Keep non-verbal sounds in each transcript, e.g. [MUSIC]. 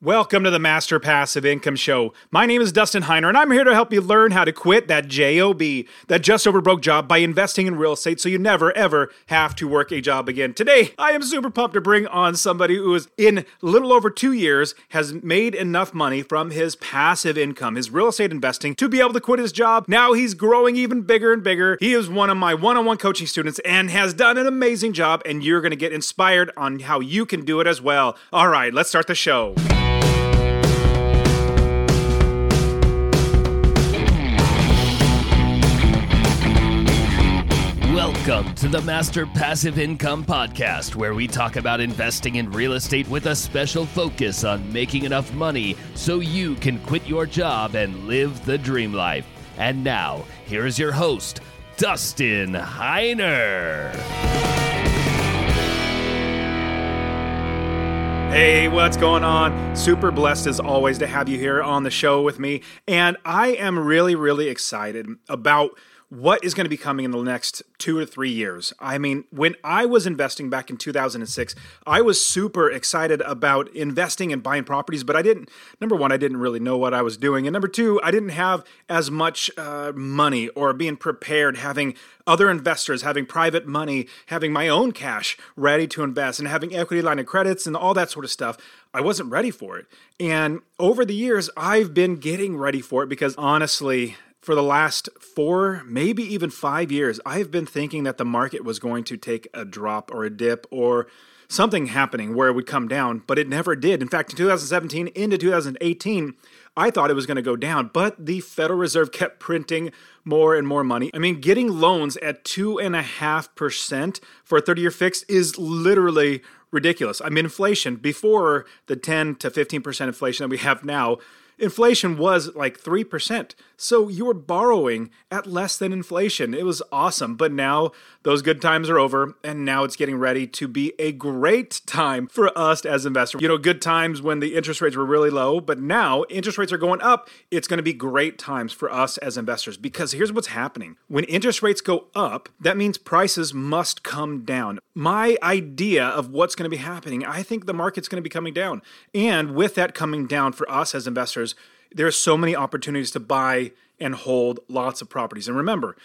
Welcome to the Master Passive Income Show. My name is Dustin Heiner, and I'm here to help you learn how to quit that JOB, that just over broke job, by investing in real estate so you never, ever have to work a job again. Today, I am super pumped to bring on somebody who is in little over two years has made enough money from his passive income, his real estate investing, to be able to quit his job. Now he's growing even bigger and bigger. He is one of my one on one coaching students and has done an amazing job, and you're going to get inspired on how you can do it as well. All right, let's start the show. Welcome to the Master Passive Income Podcast, where we talk about investing in real estate with a special focus on making enough money so you can quit your job and live the dream life. And now, here is your host, Dustin Heiner. Hey, what's going on? Super blessed as always to have you here on the show with me. And I am really, really excited about what is going to be coming in the next two or three years. I mean, when I was investing back in 2006, I was super excited about investing and buying properties, but I didn't, number one, I didn't really know what I was doing. And number two, I didn't have as much uh, money or being prepared, having other investors, having private money, having my own cash ready to invest, and having equity line of credits and all that sort of stuff. I wasn't ready for it. And over the years, I've been getting ready for it because honestly, for the last four, maybe even five years, I've been thinking that the market was going to take a drop or a dip or something happening where it would come down, but it never did. In fact, in 2017 into 2018, I thought it was going to go down, but the Federal Reserve kept printing more and more money. I mean, getting loans at 2.5% for a 30 year fix is literally ridiculous. I mean, inflation before the 10 to 15% inflation that we have now inflation was like 3%. So you were borrowing at less than inflation. It was awesome. But now those good times are over, and now it's getting ready to be a great time for us as investors. You know, good times when the interest rates were really low, but now interest rates are going up. It's going to be great times for us as investors because here's what's happening. When interest rates go up, that means prices must come down. My idea of what's going to be happening, I think the market's going to be coming down. And with that coming down for us as investors, there are so many opportunities to buy and hold lots of properties. And remember,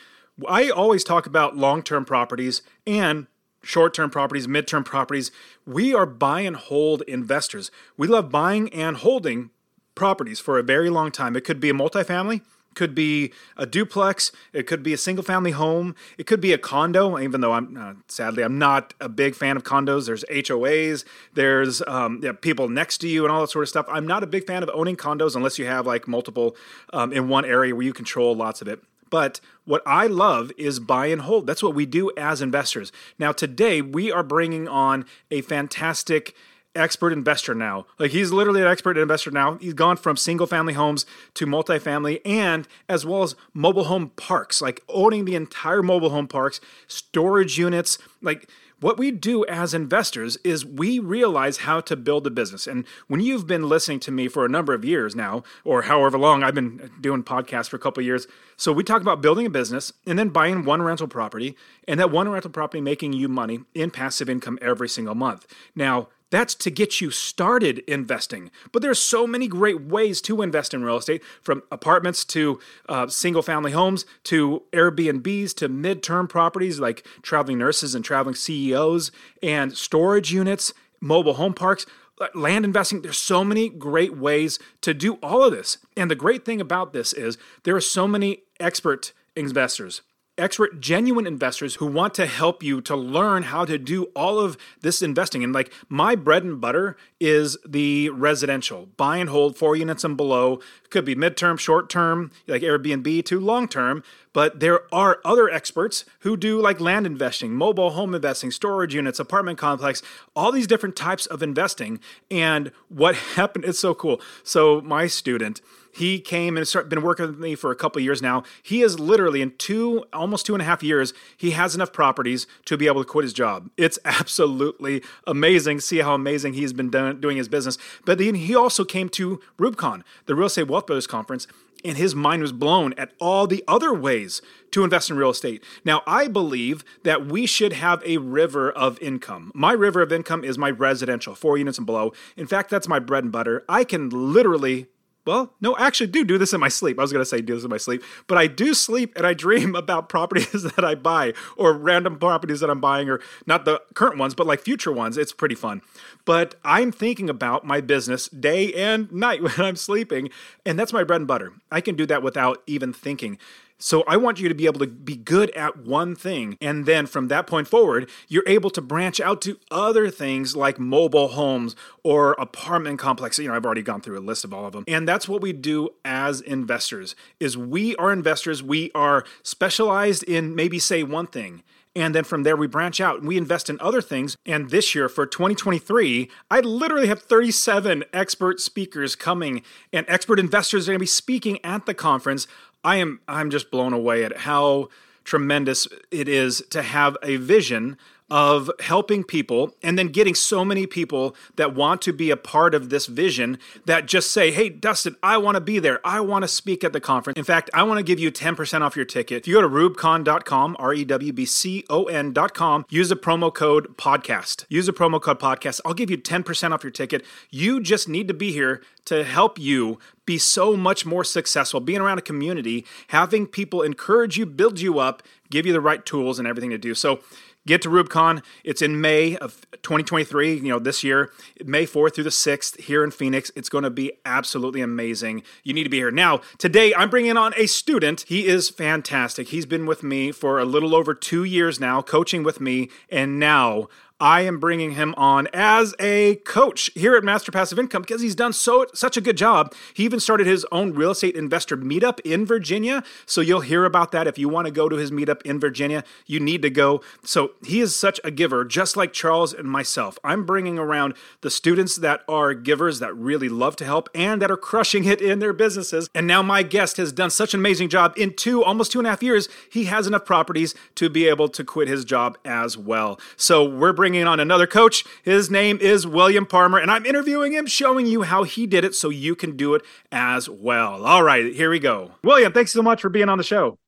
I always talk about long term properties and short term properties, mid term properties. We are buy and hold investors. We love buying and holding properties for a very long time. It could be a multifamily, could be a duplex, it could be a single family home, it could be a condo. Even though I'm uh, sadly I'm not a big fan of condos. There's HOAs, there's um, people next to you, and all that sort of stuff. I'm not a big fan of owning condos unless you have like multiple um, in one area where you control lots of it. But what I love is buy and hold. That's what we do as investors. Now, today we are bringing on a fantastic expert investor now. Like he's literally an expert investor now. He's gone from single family homes to multifamily and as well as mobile home parks, like owning the entire mobile home parks, storage units, like what we do as investors is we realize how to build a business. And when you've been listening to me for a number of years now, or however long I've been doing podcasts for a couple years, so we talk about building a business and then buying one rental property, and that one rental property making you money in passive income every single month. Now, that's to get you started investing. But there's so many great ways to invest in real estate from apartments to uh, single family homes to Airbnbs to midterm properties like traveling nurses and traveling CEOs and storage units, mobile home parks uh, land investing. There's so many great ways to do all of this. And the great thing about this is there are so many expert investors expert, genuine investors who want to help you to learn how to do all of this investing. And like my bread and butter is the residential buy and hold four units and below. Could be midterm, short term, like Airbnb, to long term. But there are other experts who do like land investing, mobile home investing, storage units, apartment complex, all these different types of investing. And what [LAUGHS] happened, it's so cool. So my student, he came and started, been working with me for a couple years now. He is literally in two, almost two and a half years, he has enough properties to be able to quit his job. It's [LAUGHS] absolutely amazing. See how amazing he's been doing his business. But then he also came to REWBCON, the Real Estate Wealth Builders Conference, and his mind was blown at all the other ways to invest in real estate. Now, I believe that we should have a river of income. My river of income is my residential, four units and below. In fact, that's my bread and butter. I can literally well, no, actually do do this in my sleep. I was going to say do this in my sleep, but I do sleep and I dream [LAUGHS] about properties [LAUGHS] that I buy or random properties that I'm buying or not the current ones, but like future ones. It's pretty fun. But I'm thinking about my business day and night [LAUGHS] when I'm sleeping, and that's my bread and butter. I can do that without even thinking. So I want you to be able to be good at one thing. And then from that point forward, you're able to branch out to other things like mobile homes or apartment complexes. You know, I've already gone through a list of all of them. And that's what we do as investors is we are investors. We are specialized in maybe say one thing. And then from there, we branch out and we invest in other things. And this year, for 2023, I literally have 37 expert speakers coming, and expert investors are going to be speaking at the conference I am I'm just blown away at how tremendous it is to have a vision of helping people and then getting so many people that want to be a part of this vision that just say, Hey, Dustin, I want to be there. I want to speak at the conference. In fact, I want to give you 10% off your ticket. If you go to rewbcon.com, R E W B C O N.com, use the promo code podcast. Use the promo code podcast. I'll give you 10% off your ticket. You just need to be here to help you be so much more successful, being around a community, having people encourage you, build you up, give you the right tools and everything to do. So, Get to REWBCON. It's in May of 2023, you know, this year, May 4th through the 6th here in Phoenix. It's going to be absolutely amazing. You need to be here. Now, today I'm bringing on a student. He is fantastic. He's been with me for a little over two years now, coaching with me, and now I am bringing him on as a coach here at Master Passive Income because he's done so such a good job. He even started his own real estate investor meetup in Virginia. So you'll hear about that if you want to go to his meetup in Virginia. You need to go. So he is such a giver, just like Charles and myself. I'm bringing around the students that are givers that really love to help and that are crushing it in their businesses. And now my guest has done such an amazing job in two, almost two and a half years. He has enough properties to be able to quit his job as well. So we're bringing bringing on another coach. His name is William Palmer, and I'm interviewing him, showing you how he did it so you can do it as well. All right, here we go. William, thanks so much for being on the show.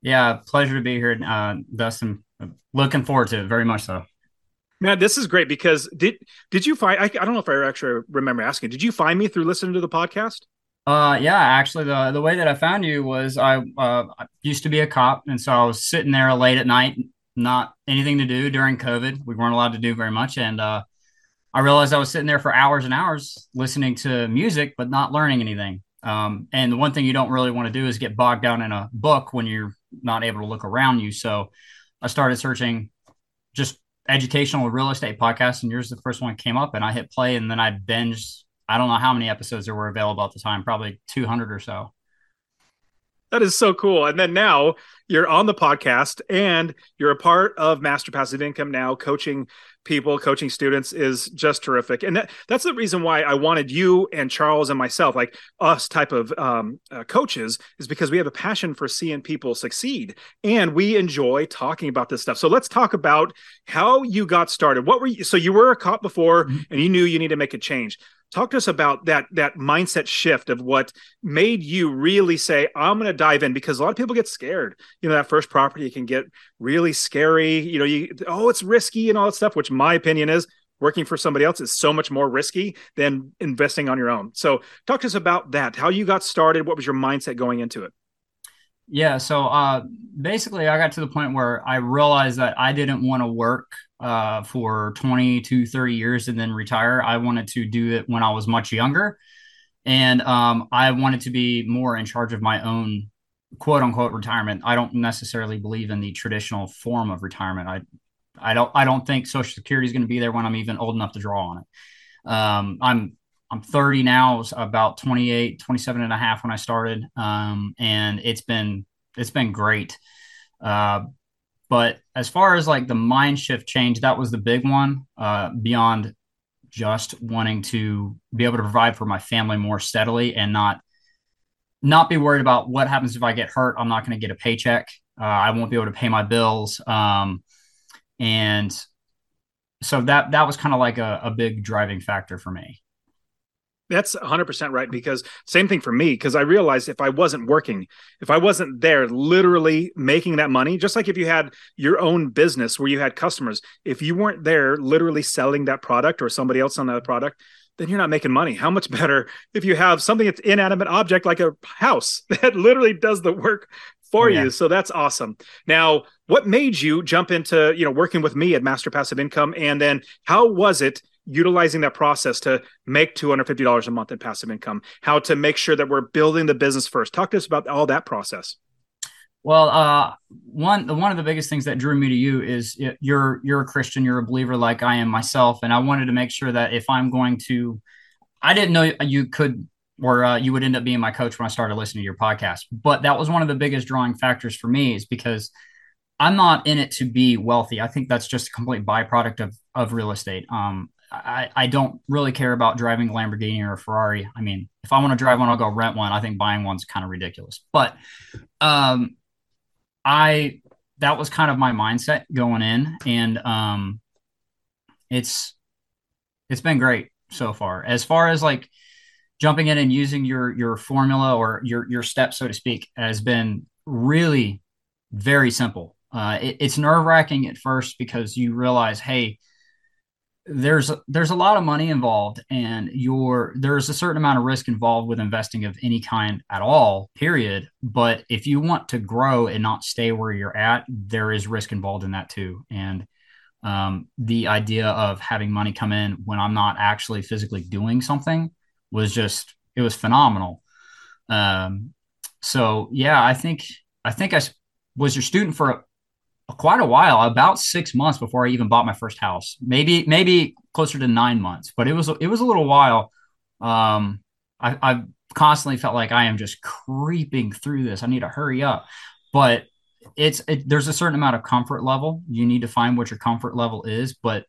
Yeah, pleasure to be here, uh, Dustin. Looking forward to it very much so. Man, this is great because did did you find? I, I don't know if I actually remember asking. Did you find me through listening to the podcast? Uh, yeah, actually, the the way that I found you was I uh, used to be a cop, and so I was sitting there late at night not anything to do during COVID. We weren't allowed to do very much. And uh, I realized I was sitting there for hours and hours listening to music, but not learning anything. Um, and the one thing you don't really want to do is get bogged down in a book when you're not able to look around you. So I started searching just educational real estate podcasts, and yours the first one came up, and I hit play, and then I binged. I don't know how many episodes there were available at the time, probably 200 or so. That is so cool. And then now you're on the podcast and you're a part of Master Passive Income now, coaching people, coaching students is just terrific. And that, that's the reason why I wanted you and Charles and myself, like us type of um, uh, coaches, is because we have a passion for seeing people succeed and we enjoy talking about this stuff. So let's talk about how you got started. What were you? So you were a cop before mm-hmm. and you knew you need to make a change talk to us about that that mindset shift of what made you really say i'm going to dive in because a lot of people get scared you know that first property can get really scary you know you oh it's risky and all that stuff which my opinion is working for somebody else is so much more risky than investing on your own so talk to us about that how you got started what was your mindset going into it yeah so uh basically i got to the point where i realized that i didn't want to work uh, for 20 to 30 years and then retire. I wanted to do it when I was much younger. And um, I wanted to be more in charge of my own quote unquote retirement. I don't necessarily believe in the traditional form of retirement. I, I don't, I don't think social security is going to be there when I'm even old enough to draw on it. Um, I'm, I'm 30 now, about 28, 27 and a half when I started. Um, and it's been, it's been great. Uh, but as far as like the mind shift change, that was the big one. Uh, beyond just wanting to be able to provide for my family more steadily and not not be worried about what happens if I get hurt. I'm not going to get a paycheck. Uh, I won't be able to pay my bills. Um, and so that that was kind of like a, a big driving factor for me. That's 100% right because same thing for me because I realized if I wasn't working, if I wasn't there literally making that money, just like if you had your own business where you had customers, if you weren't there literally selling that product or somebody else on that product, then you're not making money. How much [LAUGHS] better if you have something that's inanimate object like a house [LAUGHS] that literally does the work for yeah. you. So that's awesome. Now, what made you jump into, you know, working with me at Master Passive Income and then how was it utilizing that process to make $250 a month in passive income? How to make sure that we're building the business first? Talk to us about all that process. Well, uh, one one of the biggest things that drew me to you is you're you're a Christian, you're a believer like I am myself, and I wanted to make sure that if I'm going to, I didn't know you could or uh, you would end up being my coach when I started listening to your podcast. But that was one of the biggest drawing factors for me is because I'm not in it to be wealthy. I think that's just a complete byproduct of of real estate. Um, I, I don't really care about driving a Lamborghini or a Ferrari. I mean, if I want to drive one, I'll go rent one. I think buying one's kind of ridiculous. But um, I that was kind of my mindset going in, and um, it's it's been great so far. As far as like jumping in and using your your formula or your your steps, so to speak, has been really very simple. Uh, it, it's nerve wracking at first because you realize, hey, there's there's a lot of money involved, and your there's a certain amount of risk involved with investing of any kind at all. Period. But if you want to grow and not stay where you're at, there is risk involved in that too. And um, the idea of having money come in when I'm not actually physically doing something was just it was phenomenal. Um, so yeah, I think I think I was your student for a, a, quite a while, about six months before I even bought my first house. Maybe maybe closer to nine months, but it was it was a little while. Um, I, I constantly felt like I am just creeping through this. I need to hurry up, but it's it, there's a certain amount of comfort level. You need to find what your comfort level is, but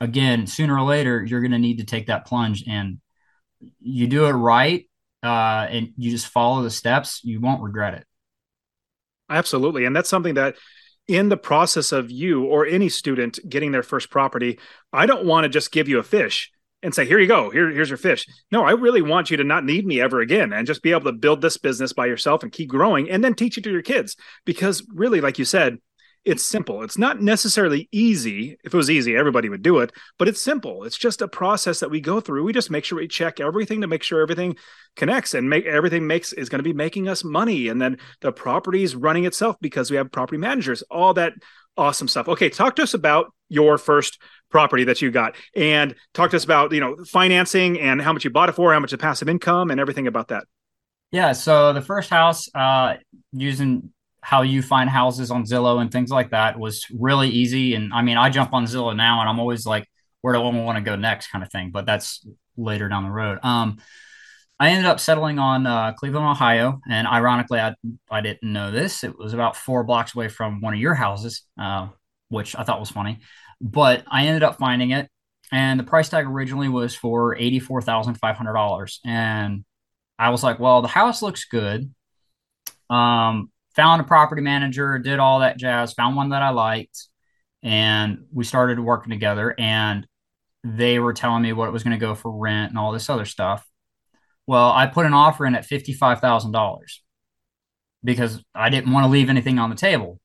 again, sooner or later, you're going to need to take that plunge and you do it right uh, and you just follow the steps, you won't regret it. Absolutely. And that's something that in the process of you or any student getting their first property, I don't want to just give you a fish and say, here you go, here, here's your fish. No, I really want you to not need me ever again and just be able to build this business by yourself and keep growing and then teach it to your kids. Because really, like you said, it's simple. It's not necessarily easy. If it was easy, everybody would do it, but it's simple. It's just a process that we go through. We just make sure we check everything to make sure everything connects and make everything makes is going to be making us money. And then the property is running itself because we have property managers, all that awesome stuff. Okay, talk to us about your first property that you got and talk to us about, you know, financing and how much you bought it for, how much the passive income and everything about that. Yeah, so the first house uh using how you find houses on Zillow and things like that was really easy. And I mean, I jump on Zillow now and I'm always like, where do I want to go next kind of thing. But that's later down the road. Um, I ended up settling on uh, Cleveland, Ohio. And ironically, I, I didn't know this. It was about four blocks away from one of your houses, uh, which I thought was funny. But I ended up finding it. And the price tag originally was for $84,500. And I was like, well, the house looks good. Um, found a property manager, did all that jazz, found one that I liked, and we started working together. And they were telling me what it was going to go for rent and all this other stuff. Well, I put an offer in at $55,000 because I didn't want to leave anything on the table.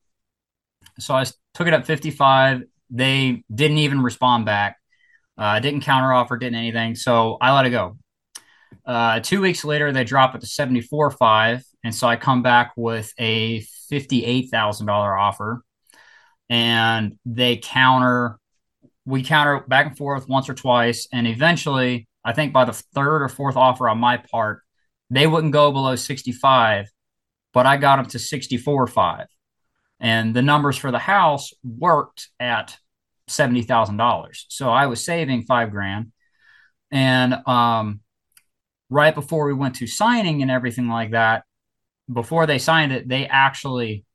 So I took it at 55. They didn't even respond back. Uh, didn't counter offer, didn't anything. So I let it go. Uh, two weeks later, they drop it to 74.5. And so I come back with a $58,000 offer and they counter, we counter back and forth once or twice. And eventually, I think by the third or fourth offer on my part, they wouldn't go below 65, but I got them to 64.5. And the numbers for the house worked at $70,000. So I was saving five grand. And um, right before we went to signing and everything like that, before they signed it, they actually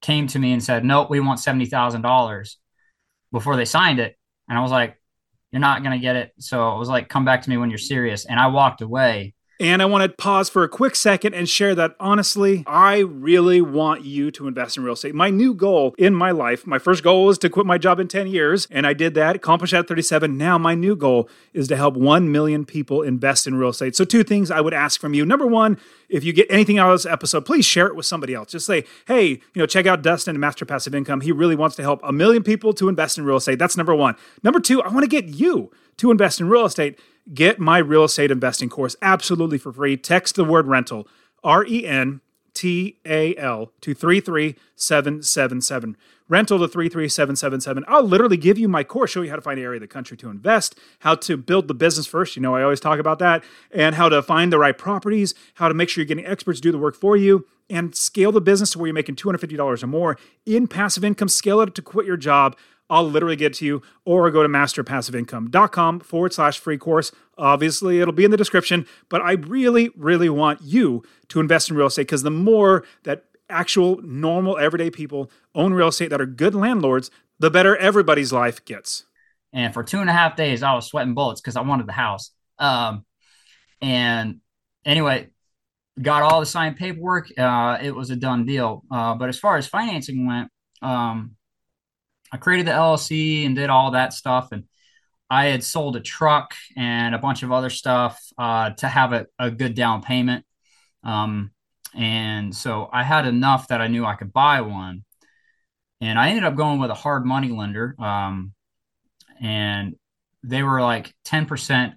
came to me and said, "Nope, we want seventy thousand dollars." Before they signed it, and I was like, "You're not gonna get it." So it was like, "Come back to me when you're serious." And I walked away. And I want to pause for a quick second and share that honestly, I really want you to invest in real estate. My new goal in my life, my first goal was to quit my job in 10 years, and I did that, accomplished that at 37. Now, my new goal is to help 1 million people invest in real estate. So, two things I would ask from you. Number one, if you get anything out of this episode, please share it with somebody else. Just say, hey, you know, check out Dustin and Master Passive Income. He really wants to help a million people to invest in real estate. That's number one. Number two, I want to get you to invest in real estate. Get my real estate investing course absolutely for free. Text the word rental, R E N T A L, to 33777 rental to 33777. I'll literally give you my course, show you how to find an area of the country to invest, how to build the business first. You know, I always talk about that, and how to find the right properties, how to make sure you're getting experts to do the work for you, and scale the business to where you're making $250 or more in passive income. Scale it to quit your job. I'll literally get to you, or go to masterpassiveincome.com forward slash free course. Obviously, it'll be in the description, but I really, really want you to invest in real estate because the more that actual, normal, everyday people own real estate that are good landlords, the better everybody's life gets. And for two and a half days, I was sweating bullets because I wanted the house. Um, and anyway, got all the signed paperwork. Uh, it was a done deal. Uh, but as far as financing went, um, I created the LLC and did all that stuff. And I had sold a truck and a bunch of other stuff uh, to have a, a, good down payment. Um, and so I had enough that I knew I could buy one. And I ended up going with a hard money lender. Um, and they were like 10%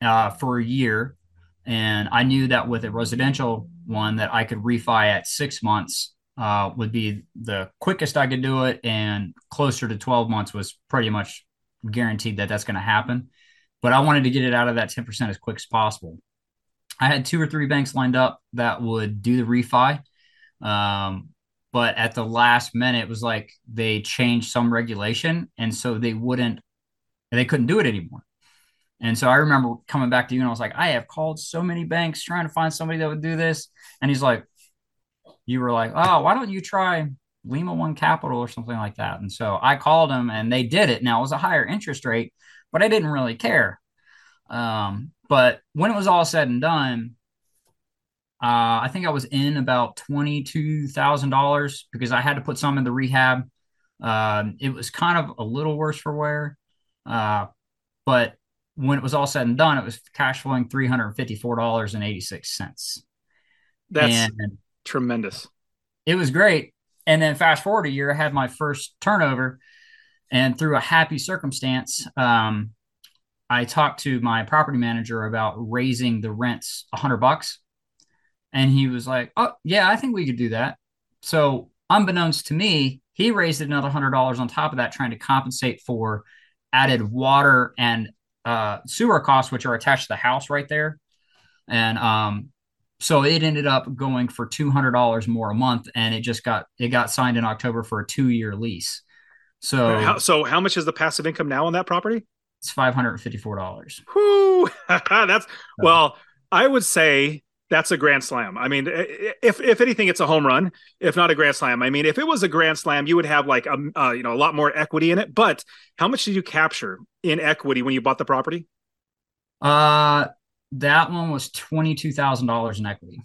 uh, for a year. And I knew that with a residential one that I could refi at six months uh, would be the quickest I could do it. And closer to 12 months was pretty much guaranteed that that's going to happen. But I wanted to get it out of that 10% as quick as possible. I had two or three banks lined up that would do the refi. Um, but at the last minute, it was like they changed some regulation. And so they wouldn't, they couldn't do it anymore. And so I remember coming back to you and I was like, I have called so many banks trying to find somebody that would do this. And he's like, you were like, oh, why don't you try Lima One Capital or something like that? And so I called them and they did it. Now it was a higher interest rate, but I didn't really care. Um, but when it was all said and done, uh, I think I was in about twenty-two thousand dollars because I had to put some in the rehab. Um, it was kind of a little worse for wear, uh, but when it was all said and done, it was cash flowing three hundred fifty-four dollars and eighty-six cents. That's and tremendous. It was great. And then fast forward a year, I had my first turnover, and through a happy circumstance, um, I talked to my property manager about raising the rents a hundred bucks. And he was like, Oh, yeah, I think we could do that. So, unbeknownst to me, he raised another hundred dollars on top of that, trying to compensate for added water and uh, sewer costs, which are attached to the house right there. And um, so it ended up going for two hundred dollars more a month, and it just got it got signed in October for a two year lease. So, how, so how much is the passive income now on that property? It's five hundred and fifty-four dollars. Whoo! [LAUGHS] that's well, I would say that's a grand slam. I mean, if if anything, it's a home run. If not a grand slam, I mean, if it was a grand slam, you would have like a uh, you know a lot more equity in it. But how much did you capture in equity when you bought the property? Uh, that one was twenty two thousand dollars in equity.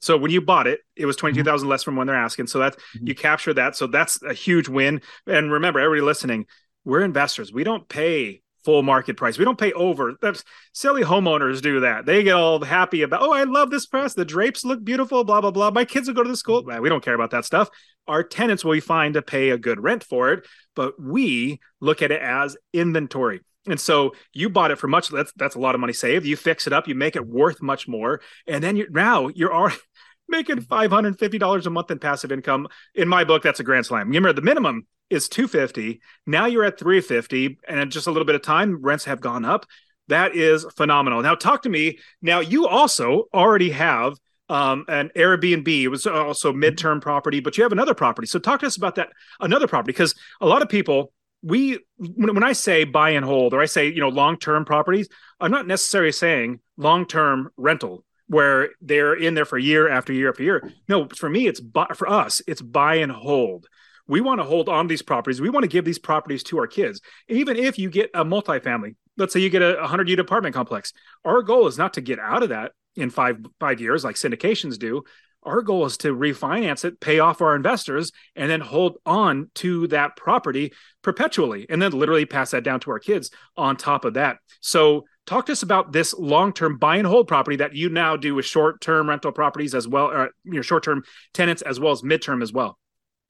So when you bought it, it was twenty two thousand mm-hmm. less from when they're asking. So that mm-hmm. you capture that. So that's a huge win. And remember, everybody listening, we're investors. We don't pay full market price. We don't pay over. That's silly homeowners do that. They get all happy about, oh, I love this press. The drapes look beautiful, blah, blah, blah. My kids will go to the school. We don't care about that stuff. Our tenants will be fine to pay a good rent for it, but we look at it as inventory. And so you bought it for much that's that's a lot of money saved. You fix it up, you make it worth much more, and then you now you're already [LAUGHS] making $550 a month in passive income. In my book, that's a grand slam. Remember, the minimum is 250. Now you're at 350, and in just a little bit of time, rents have gone up. That is phenomenal. Now, talk to me. Now, you also already have um, an Airbnb. It was also midterm property, but you have another property. So, talk to us about that another property because a lot of people we when, I say buy and hold or I say you know long term properties, I'm not necessarily saying long term rental where they're in there for year after year after year. No, for me, it's buy, for us, it's buy and hold. We want to hold on these properties. We want to give these properties to our kids. Even if you get a multifamily, let's say you get a 100 unit apartment complex. Our goal is not to get out of that in five five years like syndications do. Our goal is to refinance it, pay off our investors, and then hold on to that property perpetually, and then literally pass that down to our kids on top of that. So talk to us about this long-term buy and hold property that you now do with short-term rental properties as well, or your short-term tenants as well as midterm as well.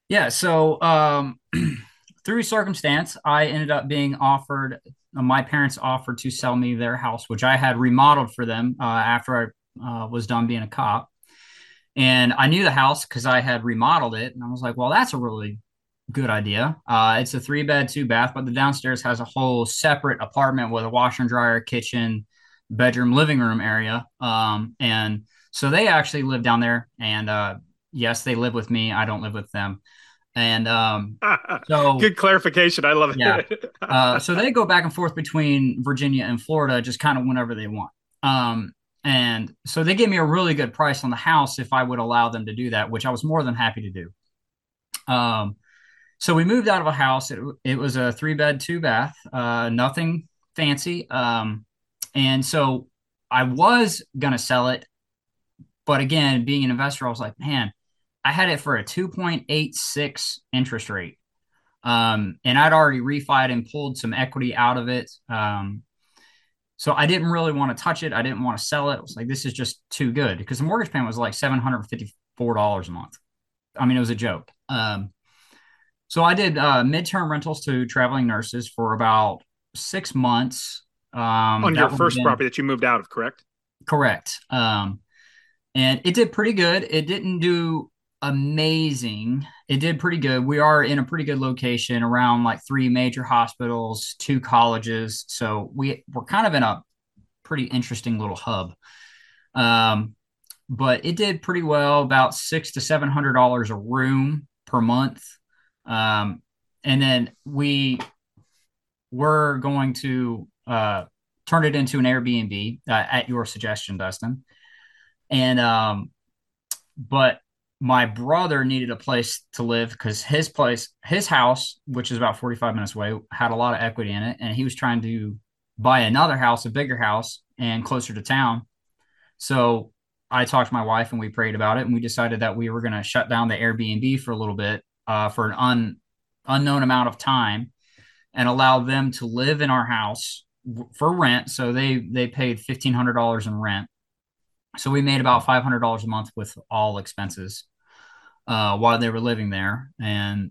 Yeah. So um, [CLEARS THROAT] through circumstance, I ended up being offered. Uh, my parents offered to sell me their house, which I had remodeled for them uh, after I uh, was done being a cop. And I knew the house because I had remodeled it, and I was like, "Well, that's a really good idea." Uh, it's a three bed, two bath, but the downstairs has a whole separate apartment with a washer and dryer, kitchen, bedroom, living room area. Um, and so they actually live down there, and uh, yes, they live with me. I don't live with them. And um, [LAUGHS] so good clarification. I love it. yeah. [LAUGHS] Uh, so they go back and forth between Virginia and Florida, just kind of whenever they want. Um, and so they gave me a really good price on the house if I would allow them to do that, which I was more than happy to do. Um, so we moved out of a house. It, it was a three bed, two bath, uh, nothing fancy. Um, and so I was going to sell it. But again, being an investor, I was like, man, I had it for a 2.86 interest rate. Um, and I'd already refied and pulled some equity out of it. Um, so I didn't really want to touch it. I didn't want to sell it. It was like, this is just too good because the mortgage payment was like $754 a month. I mean, it was a joke. Um, so I did uh, midterm rentals to traveling nurses for about six months. Um, On your first been, property that you moved out of, correct? Correct. Um, and it did pretty good. It didn't do amazing. It did pretty good. We are in a pretty good location around like three major hospitals, two colleges. So we we're kind of in a pretty interesting little hub. Um, but it did pretty well, about six to seven hundred dollars a room per month. Um, and then we were going to uh, turn it into an Airbnb uh, at your suggestion, Dustin. And um, but my brother needed a place to live because his place, his house, which is about 45 minutes away, had a lot of equity in it. And he was trying to buy another house, a bigger house, and closer to town. So I talked to my wife and we prayed about it. And we decided that we were going to shut down the Airbnb for a little bit uh, for an un, unknown amount of time and allow them to live in our house for rent. So they, they paid $1,500 in rent. So we made about $500 a month with all expenses uh, while they were living there. And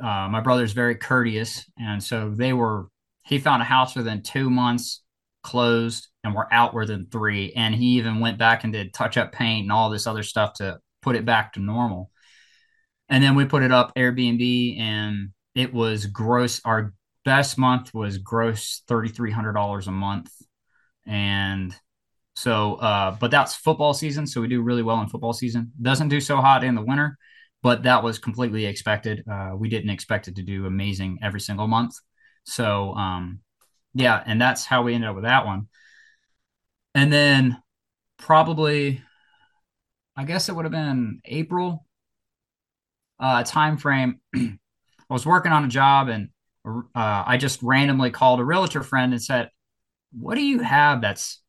uh, my brother's very courteous. And so they were, he found a house within two months, closed, and we're out within three. And he even went back and did touch up paint and all this other stuff to put it back to normal. And then we put it up Airbnb and it was gross. Our best month was gross $3,300 a month. And so, uh, but that's football season. So we do really well in football season. Doesn't do so hot in the winter, but that was completely expected. Uh, we didn't expect it to do amazing every single month. So, um, yeah, and that's how we ended up with that one. And then probably, I guess it would have been April uh, time frame. [CLEARS THROAT] I was working on a job and uh, I just randomly called a realtor friend and said, "What do you have that's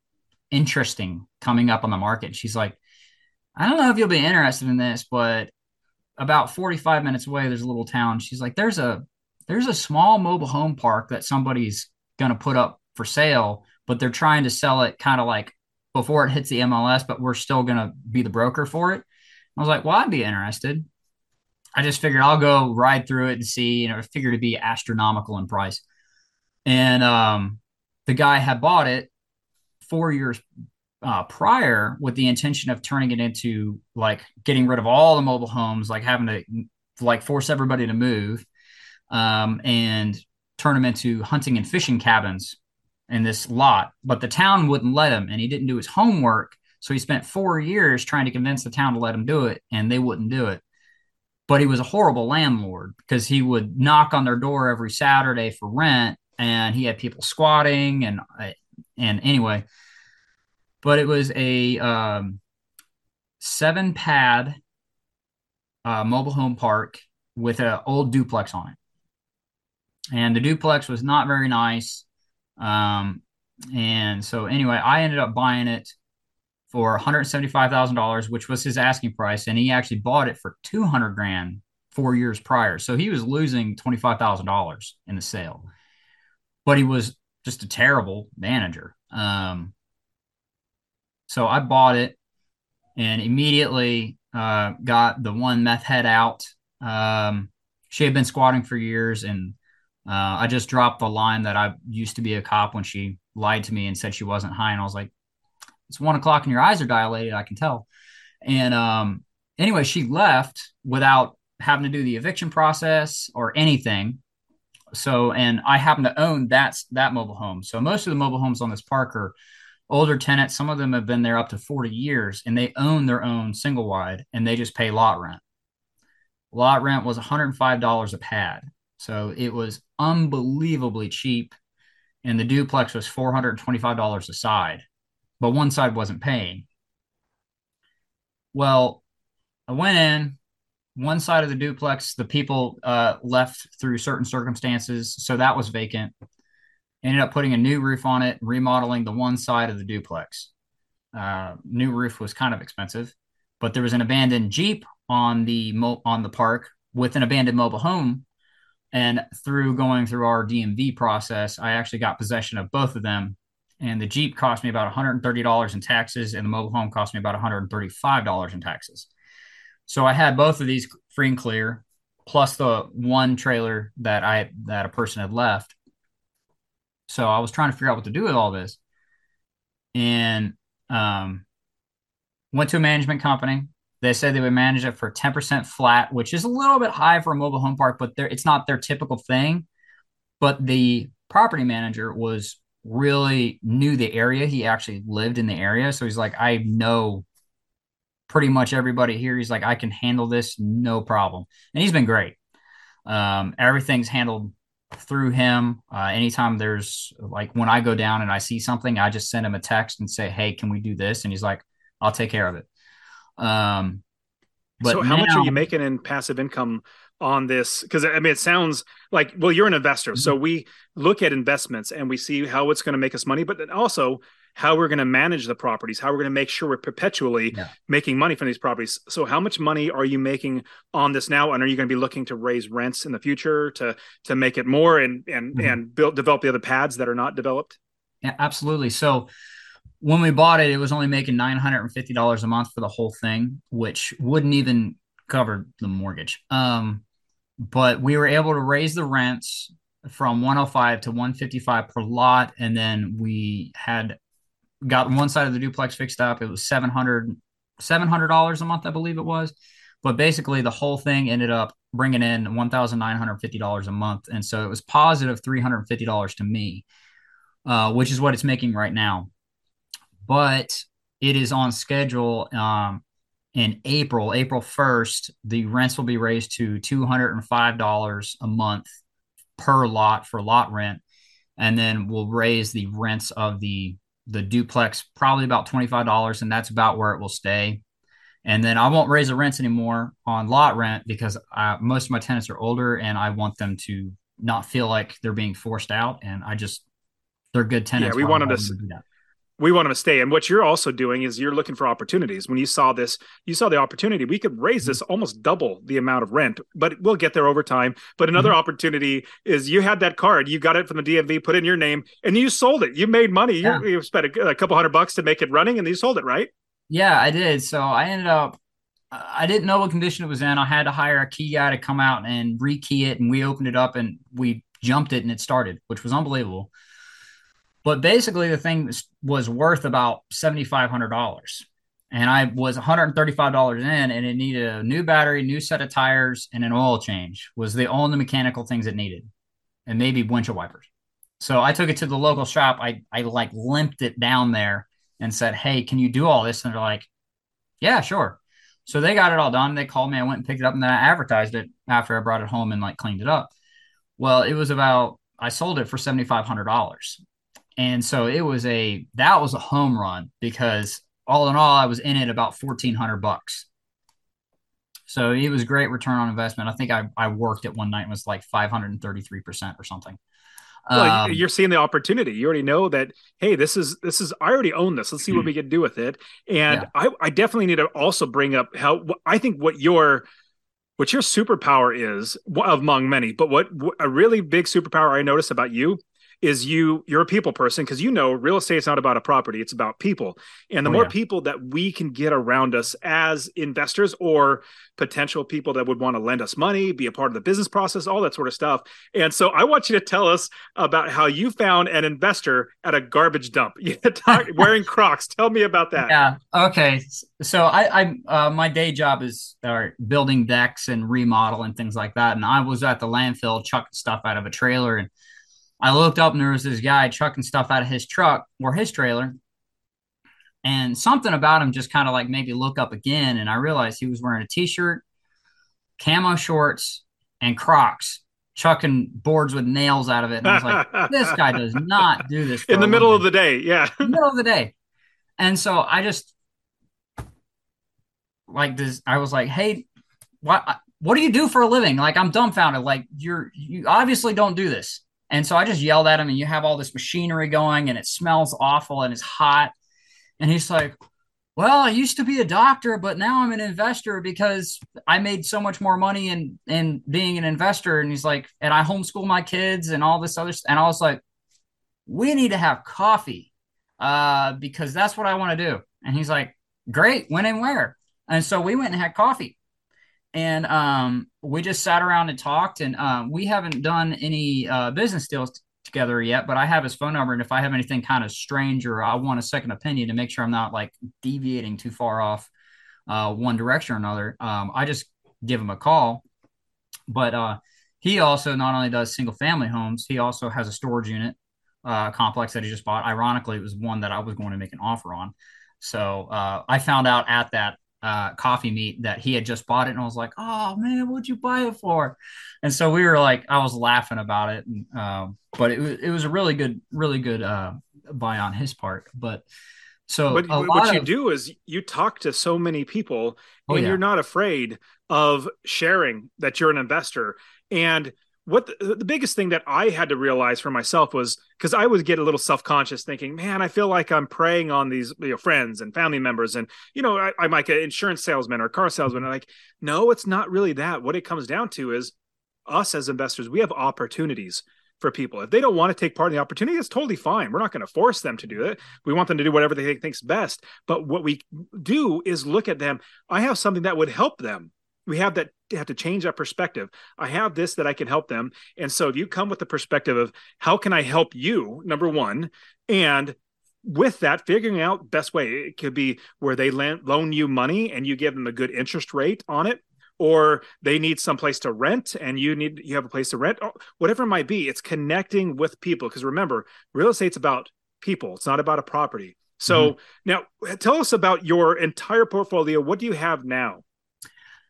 interesting coming up on the market. She's like, I don't know if you'll be interested in this, but about 45 minutes away, there's a little town. She's like, there's a there's a small mobile home park that somebody's gonna put up for sale, but they're trying to sell it kind of like before it hits the MLS, but we're still gonna be the broker for it. I was like, well, I'd be interested. I just figured I'll go ride through it and see, you know, figured it'd be astronomical in price. And um, the guy had bought it four years uh, prior with the intention of turning it into like getting rid of all the mobile homes, like having to like force everybody to move um, and turn them into hunting and fishing cabins in this lot. But the town wouldn't let him, and he didn't do his homework. So he spent four years trying to convince the town to let him do it, and they wouldn't do it. But he was a horrible landlord because he would knock on their door every Saturday for rent, and he had people squatting and uh, and anyway, but it was a um, seven pad uh, mobile home park with an old duplex on it. And the duplex was not very nice. Um, and so anyway, I ended up buying it for $175,000, which was his asking price. And he actually bought it for 200 grand four years prior. So he was losing $25,000 in the sale, but he was just a terrible manager. Um, so I bought it and immediately uh, got the one meth head out. Um, she had been squatting for years, and uh, I just dropped the line that I used to be a cop when she lied to me and said she wasn't high, and I was like, "It's one o'clock and your eyes are dilated. I can tell." And um, anyway, she left without having to do the eviction process or anything. So, and I happen to own that that mobile home. So most of the mobile homes on this park are older tenants. Some of them have been there up to 40 years and they own their own single wide and they just pay lot rent. Lot rent was $105 a pad. So it was unbelievably cheap. And the duplex was $425 a side, but one side wasn't paying. Well, I went in, one side of the duplex, the people uh, left through certain circumstances. So that was vacant ended up putting a new roof on it, remodeling the one side of the duplex. Uh, new roof was kind of expensive, but there was an abandoned Jeep on the mo- on the park with an abandoned mobile home. And through going through our DMV process, I actually got possession of both of them. And the Jeep cost me about $130 in taxes, and the mobile home cost me about $135 in taxes. So I had both of these free and clear, plus the one trailer that I that a person had left. So I was trying to figure out what to do with all this. And um, went to a management company. They said they would manage it for 10% flat, which is a little bit high for a mobile home park, but it's not their typical thing. But the property manager was really knew the area. He actually lived in the area. So he's like, I know pretty much everybody here. He's like, I can handle this, no problem. And he's been great. Um, everything's handled through him. Uh, anytime there's like when I go down and I see something, I just send him a text and say, "Hey, can we do this?" And he's like, "I'll take care of it." Um, but so, how now, much are you making in passive income on this? Because I mean, it sounds like well, you're an investor, mm-hmm. so we look at investments and we see how it's going to make us money, but then also how we're going to manage the properties, how we're going to make sure we're perpetually yeah. making money from these properties. So, how much money are you making on this now, and are you going to be looking to raise rents in the future to to make it more and and mm-hmm. and build develop the other pads that are not developed? Yeah, absolutely. So. When we bought it, it was only making nine hundred and fifty dollars a month for the whole thing, which wouldn't even cover the mortgage. Um, but we were able to raise the rents from 105 to 155 per lot and then we had got one side of the duplex fixed up. It was 700 $700 a month, I believe it was. But basically, the whole thing ended up bringing in $1,950 a month. And so it was $350 to me, uh, which is what it's making right now. But it is on schedule um, in April, April 1st. The rents will be raised to $205 a month per lot for lot rent. And then we'll raise the rents of the the duplex probably about $25 and that's about where it will stay. And then i won't raise the rents anymore on lot rent because I, most of my tenants are older and i want them to not feel like they're being forced out and i just they're good tenants yeah we want them to, to we want them to stay. And what you're also doing is you're looking for opportunities. When you saw this, you saw the opportunity. We could raise this almost double the amount of rent, but we'll get there over time. But another mm-hmm. opportunity is you had that card, you got it from the DMV, put in your name, and you sold it. You made money. Yeah. You, you, spent a, a couple hundred bucks to make it running, and you sold it, right? Yeah, I did. So I ended up. I didn't know what condition it was in. I had to hire a key guy to come out and rekey it, and we opened it up and we jumped it, and it started, which was unbelievable. But basically, the thing was worth about $7,500. And I was $135 in, and it needed a new battery, new set of tires, and an oil change was the only mechanical things it needed, and maybe windshield wipers. So I took it to the local shop. I, I like limped it down there and said, Hey, can you do all this? And they're like, Yeah, sure. So they got it all done. They called me. I went and picked it up and then I advertised it after I brought it home and like cleaned it up. Well, it was about, I sold it for $7,500. And so it was a that was a home run because all in all, I was in it about fourteen hundred bucks. So it was great return on investment. I think I, I worked at one night and was like 533% or something. well, um, you're seeing the opportunity. You already know that. Hey, this is this is. I already own this. Let's see what hmm. we can do with it. And yeah. I, I definitely need to also bring up how I think what your what your superpower is among many, but what, what a really big superpower I notice about you is you you're a people person because you know real estate is not about a property it's about people. And the oh, more yeah. people that we can get around us as investors or potential people that would want to lend us money be a part of the business process all that sort of stuff. And so i want you to tell us about how you found an investor at a garbage dump [LAUGHS] [LAUGHS] wearing crocs. Tell me about that. Yeah okay. So i i uh, my day job is uh, building decks and remodel and things like that. And i was at the landfill chucking stuff out of a trailer and I looked up and there was this guy chucking stuff out of his truck or his trailer. And something about him just kind of like maybe look up again. And I realized he was wearing a t shirt, camo shorts, and Crocs, chucking boards with nails out of it. And I was like, [LAUGHS] this guy does not do this in the middle of the day. Yeah. [LAUGHS] middle of the day. And so I just like this, I was like, hey, what what do you do for a living? Like I'm dumbfounded. Like you're you obviously don't do this. And so I just yelled at him, and you have all this machinery going, and it smells awful and it's hot. And he's like, Well, I used to be a doctor, but now I'm an investor because I made so much more money in, in being an investor. And he's like, And I homeschool my kids and all this other stuff. And I was like, We need to have coffee uh, because that's what I want to do. And he's like, Great, when and where? And so we went and had coffee and um, we just sat around and talked. And um, we haven't done any uh, business deals t- together yet, but I have his phone number. And if I have anything kind of strange or I want a second opinion to make sure I'm not like deviating too far off uh, one direction or another, um, I just give him a call. But uh, he also not only does single family homes, he also has a storage unit uh, complex that he just bought. Ironically, it was one that I was going to make an offer on. So uh, I found out at that uh, coffee meet that he had just bought it, and I was like, "Oh man, what'd you buy it for?" And so we were like, I was laughing about it, and, um, but it was it was a really good, really good uh, buy on his part. But so but what you of, do is you talk to so many people, oh, and yeah. you're not afraid of sharing that you're an investor and what the, the, biggest thing that I had to realize for myself was because I would get a little self conscious, thinking, "Man, I feel like I'm preying on these you know, friends and family members, and you know, I, I might get insurance salesman or car salesman." And like, no, it's not really that. What it comes down to is us as investors, we have opportunities for people. If they don't want to take part in the opportunity, it's totally fine. We're not going to force them to do it. We want them to do whatever they think think's best. But what we do is look at them. I have something that would help them we have that have to change that perspective. I have this that I can help them. And so if you come with the perspective of how can I help you, number one, and with that, figuring out best way, it could be where they loan you money and you give them a good interest rate on it, or they need some place to rent and you need you have a place to rent, whatever it might be. It's connecting with people because remember, real estate's about people. It's not about a property. So mm-hmm. now tell us about your entire portfolio. What do you have now?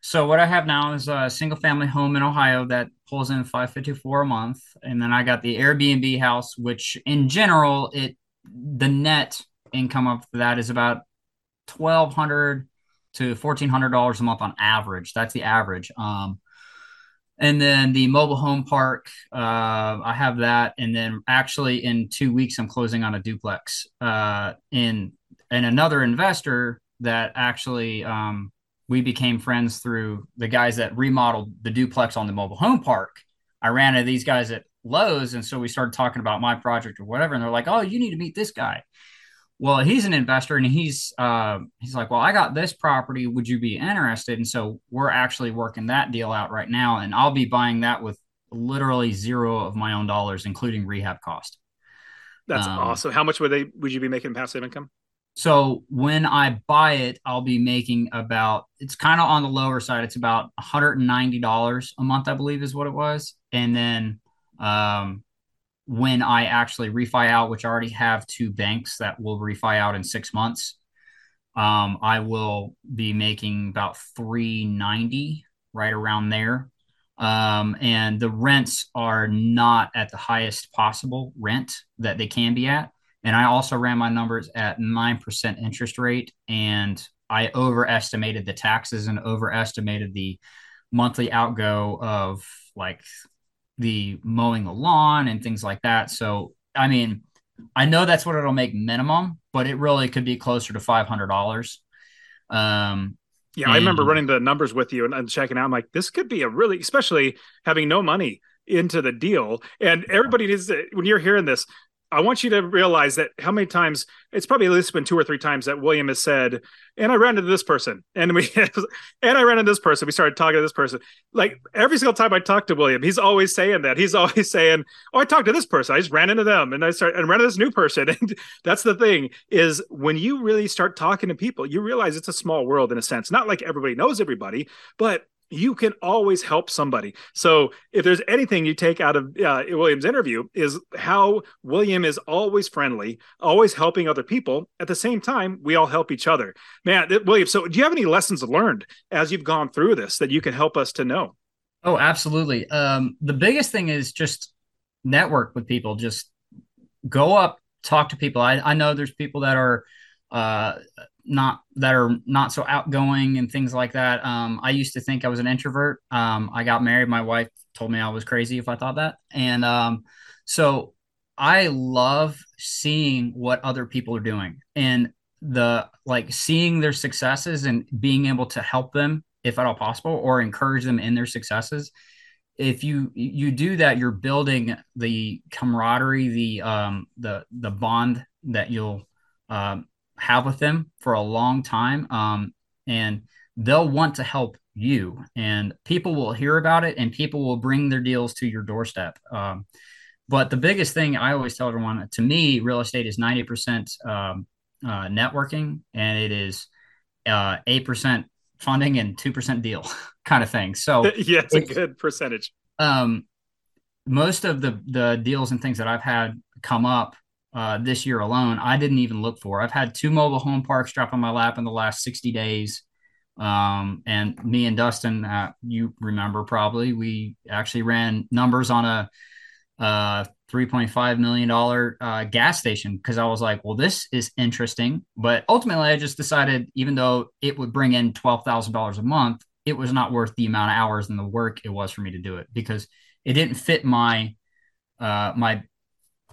So what I have now is a single family home in Ohio that pulls in 554 a month. And then I got the Airbnb house, which in general, it the net income of that is about twelve hundred to fourteen hundred dollars a month on average. That's the average. Um, and then the mobile home park, uh, I have that. And then actually in two weeks, I'm closing on a duplex. Uh, in and another investor that actually um, we became friends through the guys that remodeled the duplex on the mobile home park. I ran into these guys at Lowe's, and so we started talking about my project or whatever. And they're like, "Oh, you need to meet this guy." Well, he's an investor, and he's uh, he's like, "Well, I got this property. Would you be interested?" And so we're actually working that deal out right now, and I'll be buying that with literally zero of my own dollars, including rehab cost. That's um, awesome. How much would they would you be making passive income? So when I buy it, I'll be making about it's kind of on the lower side. It's about $190 a month, I believe is what it was. And then um, when I actually refi out, which I already have two banks that will refi out in six months, um, I will be making about 390 right around there. Um, and the rents are not at the highest possible rent that they can be at. And I also ran my numbers at 9% interest rate. And I overestimated the taxes and overestimated the monthly outgo of like the mowing the lawn and things like that. So, I mean, I know that's what it'll make minimum, but it really could be closer to five hundred dollars. Um, yeah, I remember running the numbers with you and, and checking out. I'm like, this could be a really, especially having no money into the deal. And everybody needs to, when you're hearing this, I want you to realize that how many times it's probably at least been two or three times that William has said, and I ran into this person, [LAUGHS] and we and I ran into this person. We started talking to this person. Like every single time I talk to William, he's always saying that. He's [LAUGHS] always saying, "Oh, I talked to this person. I just ran into them, and I started and ran into this new person." [LAUGHS] And that's the thing is when you really start talking to people, you realize it's a small world in a sense. Not like everybody knows everybody, but you can always help somebody. So if there's anything you take out of uh, William's interview is how William is always friendly, always helping other people. At the same time, we all help each other. Man, William, so do you have any lessons learned as you've gone through this that you can help us to know? Oh, absolutely. Um, the biggest thing is just network with people. Just go up, talk to people. I, I know there's people that are uh, not that are not so outgoing and things like that. Um, I used to think I was an introvert. Um, I got married. My wife told me I was crazy if I thought that, and um, so I love seeing what other people are doing and the like seeing their successes and being able to help them if at all possible or encourage them in their successes if you you do that you're building the camaraderie the um the the bond that you'll um have with them for a long time. Um, and they'll want to help you, and people will hear about it, and people will bring their deals to your doorstep. Um, but the biggest thing I always tell everyone to me, real estate is 90% um, uh, networking, and it is uh, 8% funding and 2% deal [LAUGHS] kind of thing. So, [LAUGHS] yeah, it's, it's a good percentage. Um, most of the the deals and things that I've had come up uh, this year alone, I didn't even look for. I've had two mobile home parks drop on my lap in the last 60 days. Um, and me and Dustin, uh, you remember probably, we actually ran numbers on a uh, $3.5 million uh, gas station because I was like, well, this is interesting. But ultimately, I just decided, even though it would bring in $12,000 a month, it was not worth the amount of hours and the work it was for me to do it because it didn't fit my uh, my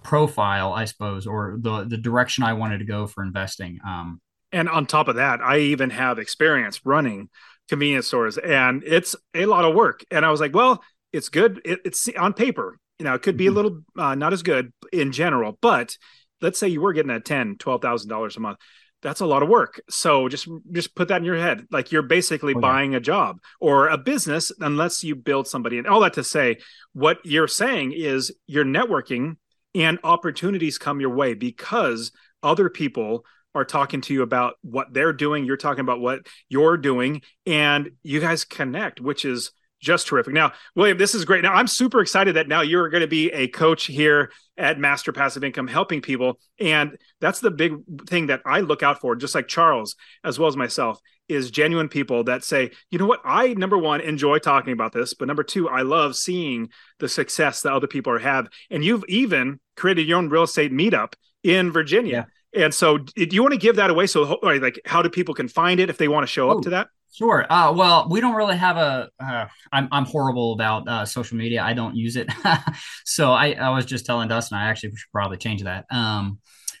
profile, I suppose, or the the direction I wanted to go for investing. Um, and on top of that, I even have experience running convenience stores, and it's a lot of work. And I was like, well, it's good. It, it's on paper, you know, it could be mm-hmm. a little uh, not as good in general, but let's say you were getting at ten, twelve thousand dollars a month. That's a lot of work. So just just put that in your head. Like you're basically oh, yeah. buying a job or a business unless you build somebody. And all that to say, what you're saying is you're networking and opportunities come your way because other people are talking to you about what they're doing you're talking about what you're doing and you guys connect which is just terrific. Now william this is great. Now i'm super excited that now you're going to be a coach here at master passive income helping people and that's the big thing that i look out for just like charles as well as myself is genuine people that say, you know what, I number one enjoy talking about this, but number two, I love seeing the success that other people are have. And you've even created your own real estate meetup in Virginia. Yeah. And so, do you want to give that away? So, like, how do people can find it if they want to show up to that? Sure. Uh, well, we don't really have a. am uh, I'm horrible about uh, social media. I don't use it. [LAUGHS] so I, I was just telling Dustin I actually should probably change that. Um,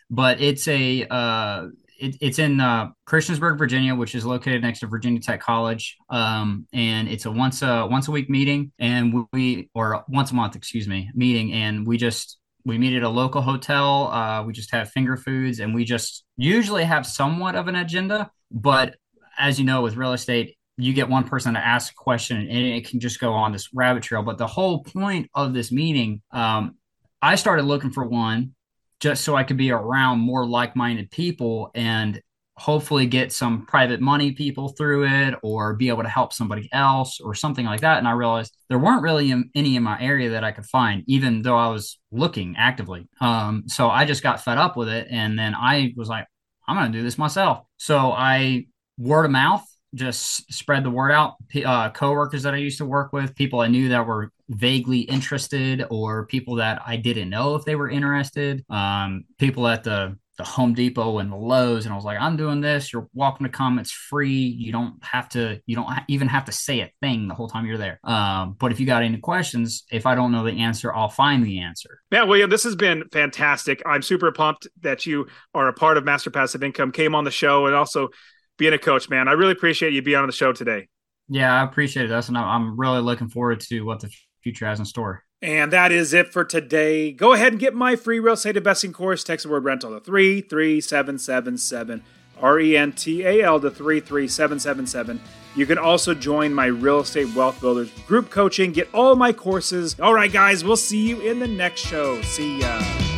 but it's a uh, it, it's in uh, Christiansburg, Virginia, which is located next to Virginia Tech College. Um, and it's a once a once a week meeting, and we or once a month, excuse me, meeting, and we just we meet at a local hotel. Uh, we just have finger foods, and we just usually have somewhat of an agenda. But as you know, with real estate, you get one person to ask a question, and it can just go on this rabbit trail. But the whole point of this meeting, um, I started looking for one just so I could be around more like minded people and hopefully get some private money people through it or be able to help somebody else or something like that. And I realized there weren't really any in my area that I could find, even though I was looking actively. Um, so I just got fed up with it. And then I was like, I'm going to do this myself. So I word of mouth just spread the word out. Uh, coworkers that I used to work with, people I knew that were vaguely interested, or people that I didn't know if they were interested. Um, people at the the Home Depot and the Lowe's, and I was like, I'm doing this. You're welcome to come. It's free. You don't have to. You don't even have to say a thing the whole time you're there. Um, but if you got any questions, if I don't know the answer, I'll find the answer. Man, William, this has been fantastic. I'm super pumped that you are a part of Master Passive Income, came on the show, and also being a coach. Man, I really appreciate you being on the show today. Yeah, I appreciate it, That's and I'm really looking forward to what the future has in store. And that is it for today. Go ahead and get my free real estate investing course. Text the word rental to 33777. R E N T A L to 33777. You can also join my Real Estate Wealth Builders group coaching, get all my courses. All right, guys, we'll see you in the next show. See ya.